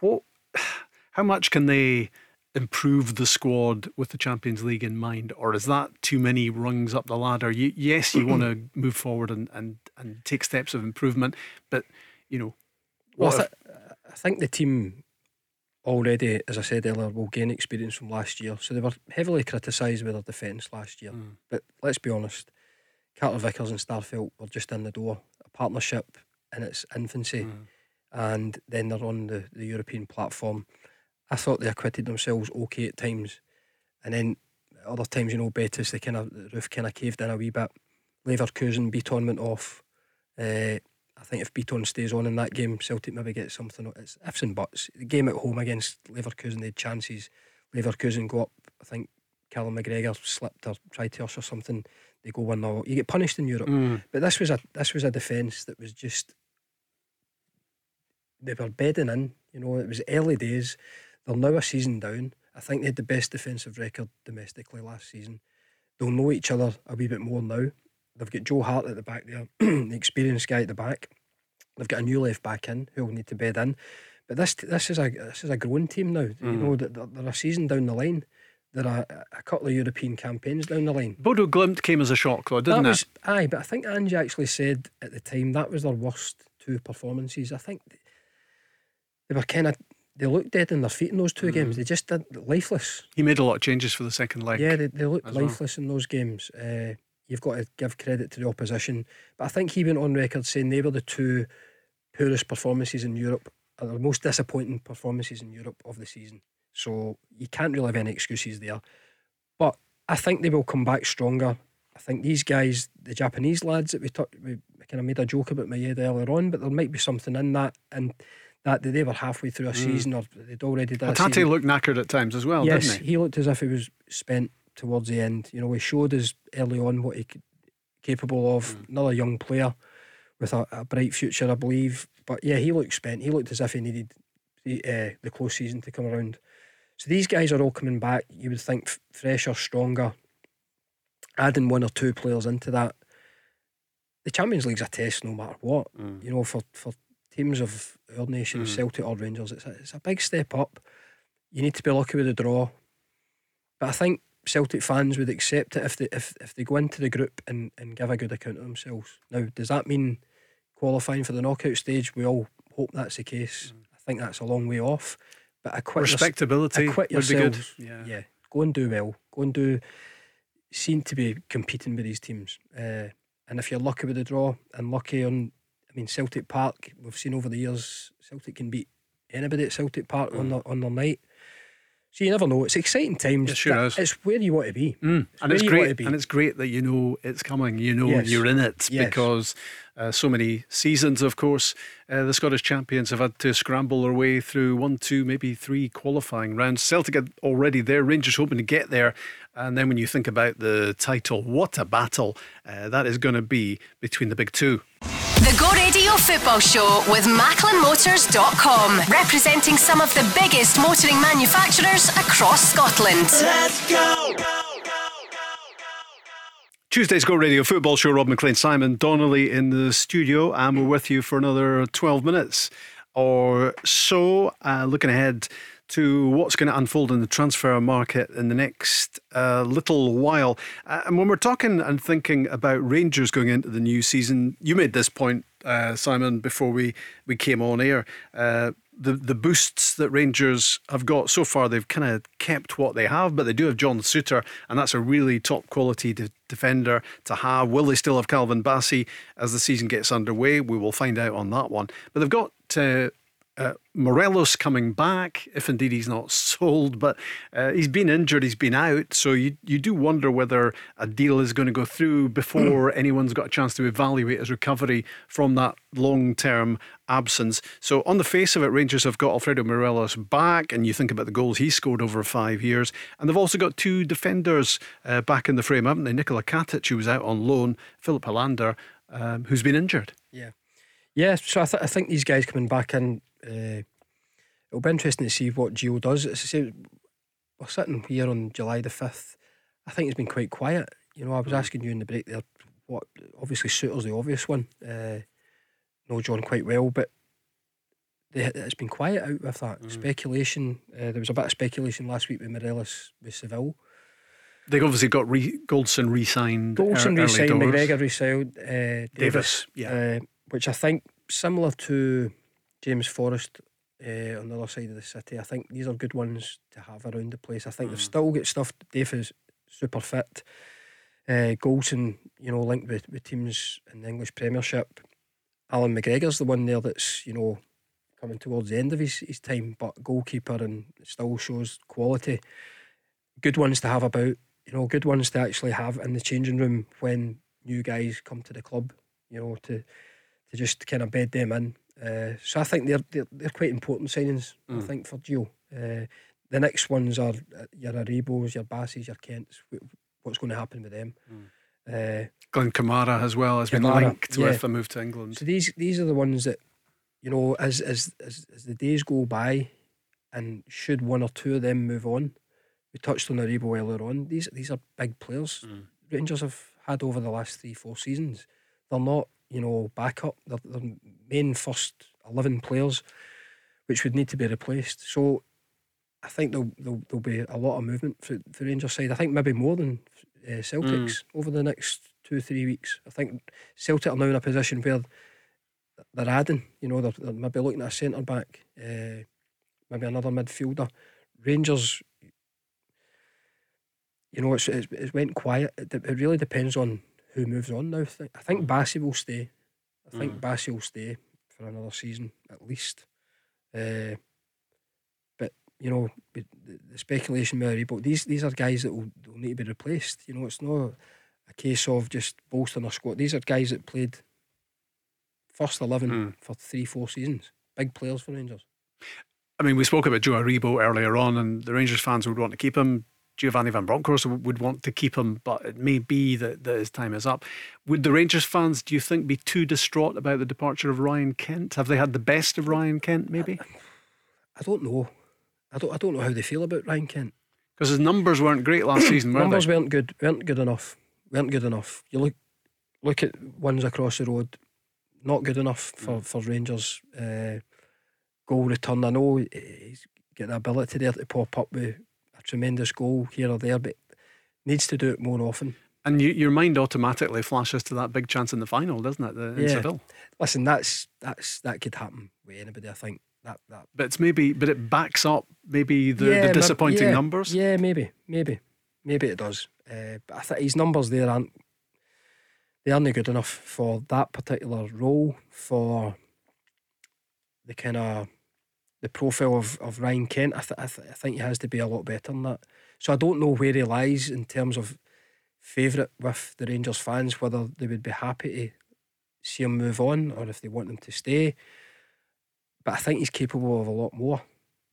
what, [SIGHS] how much can they improve the squad with the Champions League in mind, or is that too many rungs up the ladder? You, yes, you want [CLEARS THROAT] to move forward and, and, and take steps of improvement, but you know, well, I, th- I think the team already, as I said earlier, will gain experience from last year. So they were heavily criticised with their defence last year. Mm. But let's be honest, Carter Vickers and Starfelt were just in the door. A partnership in its infancy. Mm. And then they're on the, the European platform. I thought they acquitted themselves okay at times. And then other times, you know, Betis, they kind of, the roof kind of caved in a wee bit. Leverkusen, Bitton went off. Uh, I think if Bitton stays on in that game, Celtic maybe get something. It's ifs and buts. The game at home against Leverkusen, they had chances. Leverkusen go up. I think Callum McGregor slipped or tried to usher something. They go one 0 You get punished in Europe. Mm. But this was a this was a defence that was just they were bedding in. You know, it was early days. They're now a season down. I think they had the best defensive record domestically last season. They'll know each other a wee bit more now. They've got Joe Hart at the back there, [CLEARS THROAT] the experienced guy at the back. They've got a new left back in who will need to bed in. But this this is a this is a growing team now. Mm. You know that they're, they're, a season down the line. There are a couple of European campaigns down the line. Bodo Glimt came as a shock, though, didn't that was, it? Aye, but I think Ange actually said at the time that was their worst two performances. I think they were kind of they looked dead in their feet in those two mm. games. They just did lifeless. He made a lot of changes for the second leg. Yeah, they, they looked lifeless well. in those games. Uh, you've got to give credit to the opposition. But I think he went on record saying they were the two poorest performances in Europe, or the most disappointing performances in Europe of the season. So you can't really have any excuses there. But I think they will come back stronger. I think these guys, the Japanese lads that we talked, we kind of made a joke about my head earlier on, but there might be something in that. And that they were halfway through a mm. season or they'd already done. Tate looked knackered at times as well, yes, he? he? looked as if he was spent towards the end. You know, he showed us early on what he could capable of. Mm. Another young player with a, a, bright future, I believe. But yeah, he looked spent. He looked as if he needed the, uh, the close season to come around. So these guys are all coming back. You would think fresher, stronger. Adding one or two players into that. The Champions League's a test no matter what. Mm. You know, for, for teams of our nation, mm. Celtic or Rangers, it's a, it's a big step up. You need to be lucky with the draw. But I think Celtic fans would accept it if they if, if they go into the group and, and give a good account of themselves. Now, does that mean qualifying for the knockout stage? We all hope that's the case. Mm. I think that's a long way off. But acquit respectability your, acquit would be good. Yeah. yeah, go and do well. Go and do. Seem to be competing with these teams. Uh, and if you're lucky with the draw and lucky on, I mean Celtic Park, we've seen over the years Celtic can beat anybody at Celtic Park mm. on the on their night. So you never know. It's exciting times. It sure is. It's where you want to be. Mm. It's and it's great. And it's great that you know it's coming. You know yes. you're in it yes. because uh, so many seasons, of course, uh, the Scottish champions have had to scramble their way through one, two, maybe three qualifying rounds. Celtic are already there. Rangers hoping to get there. And then when you think about the title, what a battle uh, that is going to be between the big two. The Go Radio Football Show with MacklinMotors.com, representing some of the biggest motoring manufacturers across Scotland. Let's go! Tuesday's Go Radio Football Show. Rob Maclean, Simon Donnelly in the studio, and we're with you for another 12 minutes or so. Uh, looking ahead to what's going to unfold in the transfer market in the next uh, little while. Uh, and when we're talking and thinking about Rangers going into the new season, you made this point, uh, Simon, before we, we came on air. Uh, the, the boosts that Rangers have got so far, they've kind of kept what they have, but they do have John Souttar, and that's a really top quality de- defender to have. Will they still have Calvin Bassey as the season gets underway? We will find out on that one. But they've got uh, Morelos coming back, if indeed he's not [LAUGHS] sold, but uh, he's been injured, he's been out. So you, you do wonder whether a deal is going to go through [CLEARS THROAT] before anyone's got a chance to evaluate his recovery from that long term absence. So, on the face of it, Rangers have got Alfredo Morelos back, and you think about the goals he scored over five years. And they've also got two defenders uh, back in the frame, haven't they? Nikola Katic, who was out on loan, Philip Helander, um, who's been injured. Yeah. Yeah, so I, th- I think these guys coming back in, uh, it'll be interesting to see what Gio does. It's the same, we're sitting here on July the 5th. I think it's been quite quiet. You know, I was mm. asking you in the break there, what obviously Souttar's the obvious one. Uh, know John quite well, but they, it's been quiet out with that mm. speculation. Uh, there was a bit of speculation last week with Morelos with Seville. They obviously got re- Goldson re-signed. Goldson er, re-signed. McGregor re-signed. Uh, Davis, Davis, yeah. Uh, which I think similar to James Forrest uh, on the other side of the city. I think these are good ones to have around the place. I think mm. they've still got stuff. Dave is super fit. Uh, Goldson, you know, linked with, with teams in the English Premiership. Allan McGregor's the one there that's, you know, coming towards the end of his, his time, but goalkeeper and still shows quality. Good ones to have about, you know, good ones to actually have in the changing room when new guys come to the club, you know, to to just kind of bed them in. Uh, so I think they're, they're, they're quite important signings. Mm. I think for Gio. Uh, the next ones are uh, your Aribos, your Basseys, your Kents. What's going to happen with them? Mm. Uh, Glenn Kamara as well has been linked yeah. with a move to England. So these these are the ones that you know as as as, as the days go by, and should one or two of them move on, we touched on Aribo earlier on. These these are big players. Mm. Rangers have had over the last three four seasons. They're not you know, backup. They're, they're main first 11 players, which would need to be replaced. So I think there'll, there'll, there'll be a lot of movement for the Rangers side. I think maybe more than uh, Celtics mm. over the next two or three weeks. I think Celtic are now in a position where they're adding, you know, they're, they're maybe looking at a centre back, uh, maybe another midfielder. Rangers, you know, it's, it's, it's went quiet. It, it really depends on who moves on now. I think Bassey will stay. I think mm. Bassey will stay for another season at least. Uh, but you know, the, the speculation Mary, but these these are guys that will, will need to be replaced. You know, it's not a case of just bolstering a squad. These are guys that played first eleven mm. for three, four seasons. Big players for Rangers. I mean, we spoke about Joe Aribo earlier on, and the Rangers fans would want to keep him. Giovanni Van Bronckhorst would want to keep him, but it may be that, that his time is up. Would the Rangers fans, do you think, be too distraught about the departure of Ryan Kent? Have they had the best of Ryan Kent, maybe? I, I don't know. I don't. I don't know how they feel about Ryan Kent because his numbers weren't great last [COUGHS] season. Were numbers they? weren't good. weren't good enough. weren't good enough. You look look at ones across the road, not good enough for mm. for Rangers. Uh, goal return. I know he's got the ability there to pop up with a tremendous goal here or there, but needs to do it more often. And you, your mind automatically flashes to that big chance in the final, doesn't it? The, yeah. Seville. Listen, that's that's that could happen with anybody. I think that that. But it's maybe, but it backs up maybe the, yeah, the disappointing yeah, numbers. Yeah, maybe, maybe, maybe it does. Uh, but I think his numbers there aren't they aren't good enough for that particular role for the kind of the profile of, of Ryan Kent, I, th- I, th- I think he has to be a lot better than that. So I don't know where he lies in terms of favourite with the Rangers fans, whether they would be happy to see him move on or if they want him to stay. But I think he's capable of a lot more.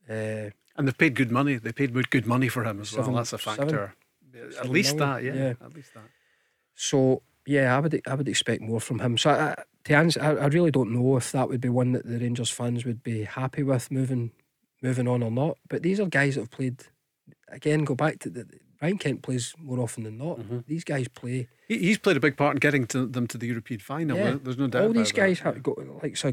Uh, and they've paid good money. They paid good money for him as seven, well. That's a factor. Seven, at least million. that, yeah, yeah. At least that. So yeah, I would I would expect more from him. So I, to answer, I, I really don't know if that would be one that the Rangers fans would be happy with moving moving on or not. But these are guys that have played. Again, go back to the Ryan Kent plays more often than not. Mm-hmm. These guys play. He, he's played a big part in getting to them to the European final. Yeah. There's no doubt. All these guys that. have got like so.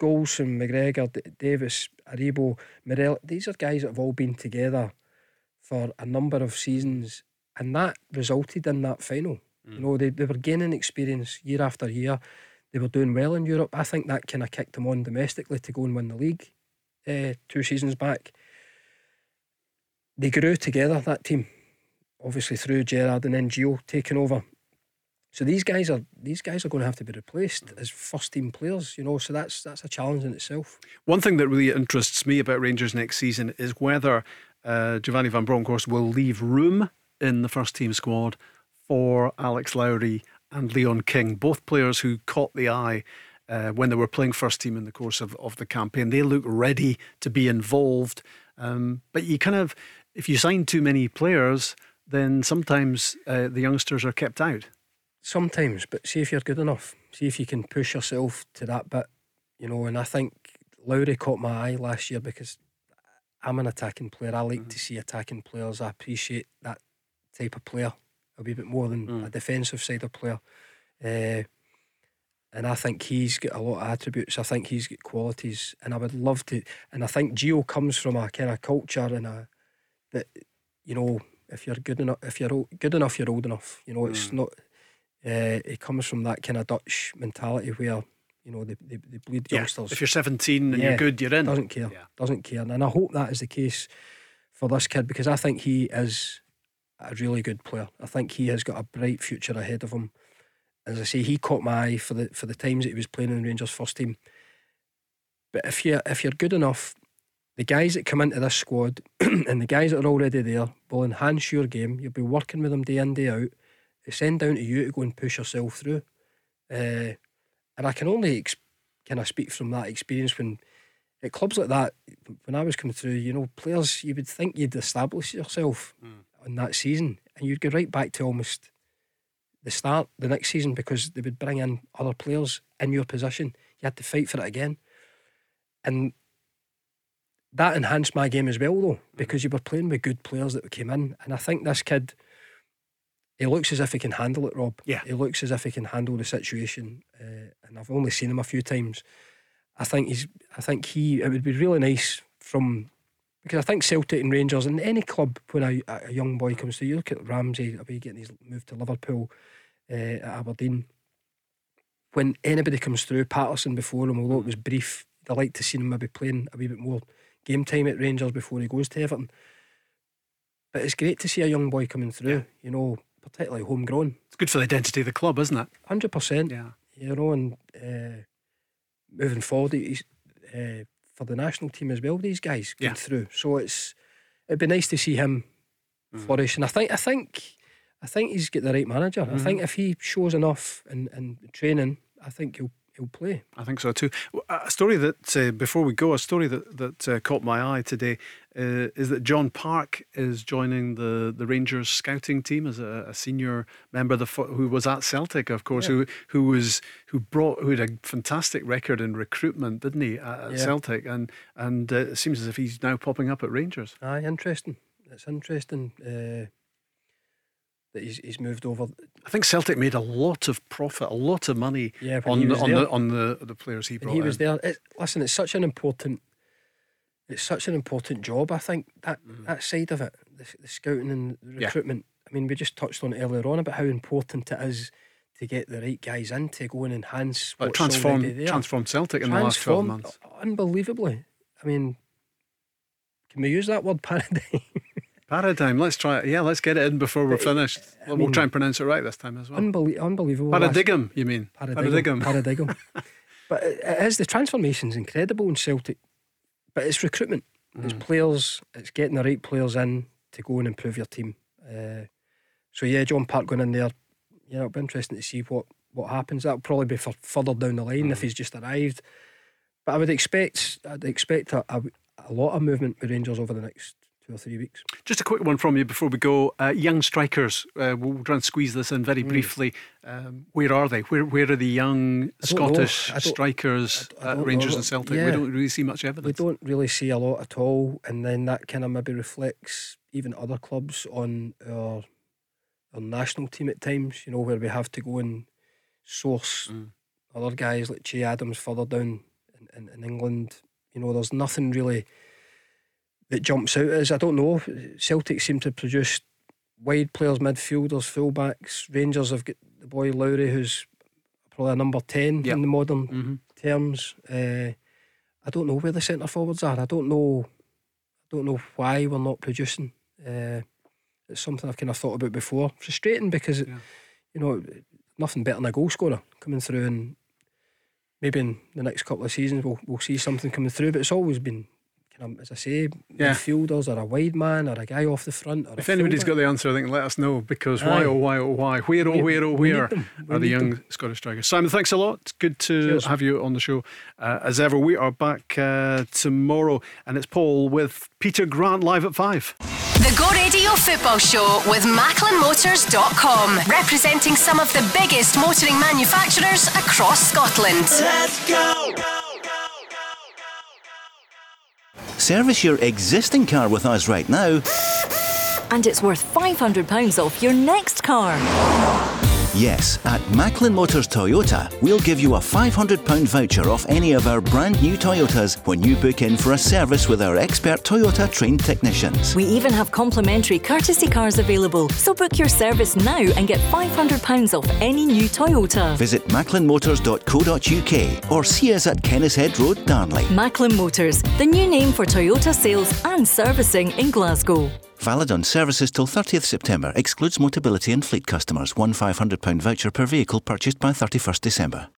Goldson, McGregor, D- Davis, Aribo, Morel. These are guys that have all been together for a number of seasons, and that resulted in that final. Mm. You know, they, they were gaining experience year after year. They were doing well in Europe. I think that kind of kicked them on domestically to go and win the league uh, two seasons back. They grew together, that team, obviously through Gerrard and then Gio taking over. So these guys are these guys are going to have to be replaced as first team players, you know. So that's that's a challenge in itself. One thing that really interests me about Rangers next season is whether uh, Giovanni Van Bronckhorst will leave room in the first team squad for Alex Lowry and Leon King, both players who caught the eye uh, when they were playing first team in the course of, of the campaign. They look ready to be involved. Um, but you kind of, if you sign too many players, then sometimes uh, the youngsters are kept out. Sometimes, but see if you're good enough. See if you can push yourself to that bit, you know. And I think Lowry caught my eye last year because I'm an attacking player. I like mm. to see attacking players. I appreciate that type of player a wee bit more than mm. a defensive side of player. Uh, and I think he's got a lot of attributes. I think he's got qualities, and I would love to. And I think Gio comes from a kind of culture and a that you know if you're good enough, if you're good enough, you're old enough. You know, it's mm. not. Uh, it comes from that kind of Dutch mentality where you know they, they, they bleed yeah. youngsters. If you're 17 and yeah, you're good, you're in. Doesn't care. Yeah. Doesn't care. And I hope that is the case for this kid because I think he is a really good player. I think he has got a bright future ahead of him. As I say, he caught my eye for the for the times that he was playing in the Rangers first team. But if you if you're good enough, the guys that come into this squad [CLEARS THROAT] and the guys that are already there will enhance your game. You'll be working with them day in day out. It's then down to you to go and push yourself through. Uh, and I can only ex- kind of speak from that experience when at clubs like that, when I was coming through, you know, players you would think you'd establish yourself. Mm in that season, and you'd go right back to almost the start the next season because they would bring in other players in your position. You had to fight for it again, and that enhanced my game as well, though, mm-hmm. because you were playing with good players that came in, and I think this kid. He looks as if he can handle it, Rob. Yeah. He looks as if he can handle the situation, uh, and I've only seen him a few times. I think he's. I think he. It would be really nice from because I think Celtic and Rangers and any club when a, a young boy comes through, you look at Ramsay, away getting his move to Liverpool, uh, at Aberdeen. When anybody comes through, Patterson before him, although it was brief, I like to see him maybe playing a wee bit more game time at Rangers before he goes to Everton. But it's great to see a young boy coming through, yeah. you know, particularly homegrown. It's good for the identity of the club, isn't it? Hundred percent. Yeah. You know, and uh, moving forward, he's uh, for the national team as well. These guys get yeah. through, so it's it'd be nice to see him mm. flourish. And I think I think I think he's got the right manager. Mm. I think mm-hmm. if he shows enough in, in training, I think he'll he'll play. I think so too. A story that uh, before we go, a story that that uh, caught my eye today uh, is that John Park is joining the the Rangers scouting team as a, a senior member, the who was at Celtic, of course, yeah. who who was who brought who had a fantastic record in recruitment, didn't he, at, at yeah. Celtic, and and uh, it seems as if he's now popping up at Rangers. Aye, interesting. It's interesting. Uh, that he's, he's moved over. I think Celtic made a lot of profit, a lot of money yeah, on, the, on the on the the players he brought. he was in. there. It, listen, it's such an important, it's such an important job. I think that mm. that side of it, the, the scouting and the recruitment. Yeah. I mean, we just touched on it earlier on about how important it is to get the right guys in to go and enhance. Well, transform transform Celtic in the last twelve months. Unbelievably. I mean, can we use that word [LAUGHS] paradigm? Paradigm. Let's try it. Yeah, let's get it in before we're finished. Well, mean, we'll try and pronounce it right this time as well. Unbelie- unbelievable. Paradigm, you mean? Paradigm. Paradigm. [LAUGHS] but it is the transformation's incredible in Celtic. But it's recruitment. Mm. It's players. It's getting the right players in to go and improve your team. Uh, so yeah, John Park going in there. Yeah, it'll be interesting to see what what happens. That'll probably be for further down the line mm. if he's just arrived. But I would expect I'd expect a, a, a lot of movement with Rangers over the next two or three weeks. Just a quick one from you before we go. Uh, young strikers, uh, we'll try and squeeze this in very mm. briefly. Um, where are they? Where where are the young Scottish strikers at Rangers and Celtic? Yeah. We don't really see much evidence. We don't really see a lot at all, and then that kind of maybe reflects even other clubs on our our national team at times. You know where we have to go and source mm. other guys like Che Adams further down in, in, in England. You know, there's nothing really that jumps out as I don't know. Celtic seem to produce wide players, midfielders, fullbacks. Rangers have got the boy Lowry, who's probably a number ten yep. in the modern mm-hmm. terms. Uh, I don't know where the centre forwards are. I don't know. I don't know why we're not producing. Uh, it's something I've kind of thought about before. Frustrating because, yeah. you know, nothing better than a goal scorer coming through, and maybe in the next couple of seasons we'll we'll see something coming through. But it's always been um, as I say, yeah. midfielders or a wide man or a guy off the front. if anybody's got the answer, I think let us know because why oh why oh why where oh where oh where are the young them. Scottish strikers? Simon, thanks a lot. It's good to Cheers. have you on the show. Uh, as ever, we are back uh, tomorrow, and it's Paul with Peter Grant live at five. The Go Radio Football Show with MacklinMotors.com, representing some of the biggest motoring manufacturers across Scotland. Let's go. Service your existing car with us right now. And it's worth £500 off your next car. Yes, at Macklin Motors Toyota, we'll give you a £500 voucher off any of our brand new Toyotas when you book in for a service with our expert Toyota trained technicians. We even have complimentary courtesy cars available, so book your service now and get £500 off any new Toyota. Visit macklinmotors.co.uk or see us at Kennishead Road, Darnley. Macklin Motors, the new name for Toyota sales and servicing in Glasgow. Valid on services till 30th September. Excludes Motability and fleet customers. One £500 voucher per vehicle purchased by 31st December.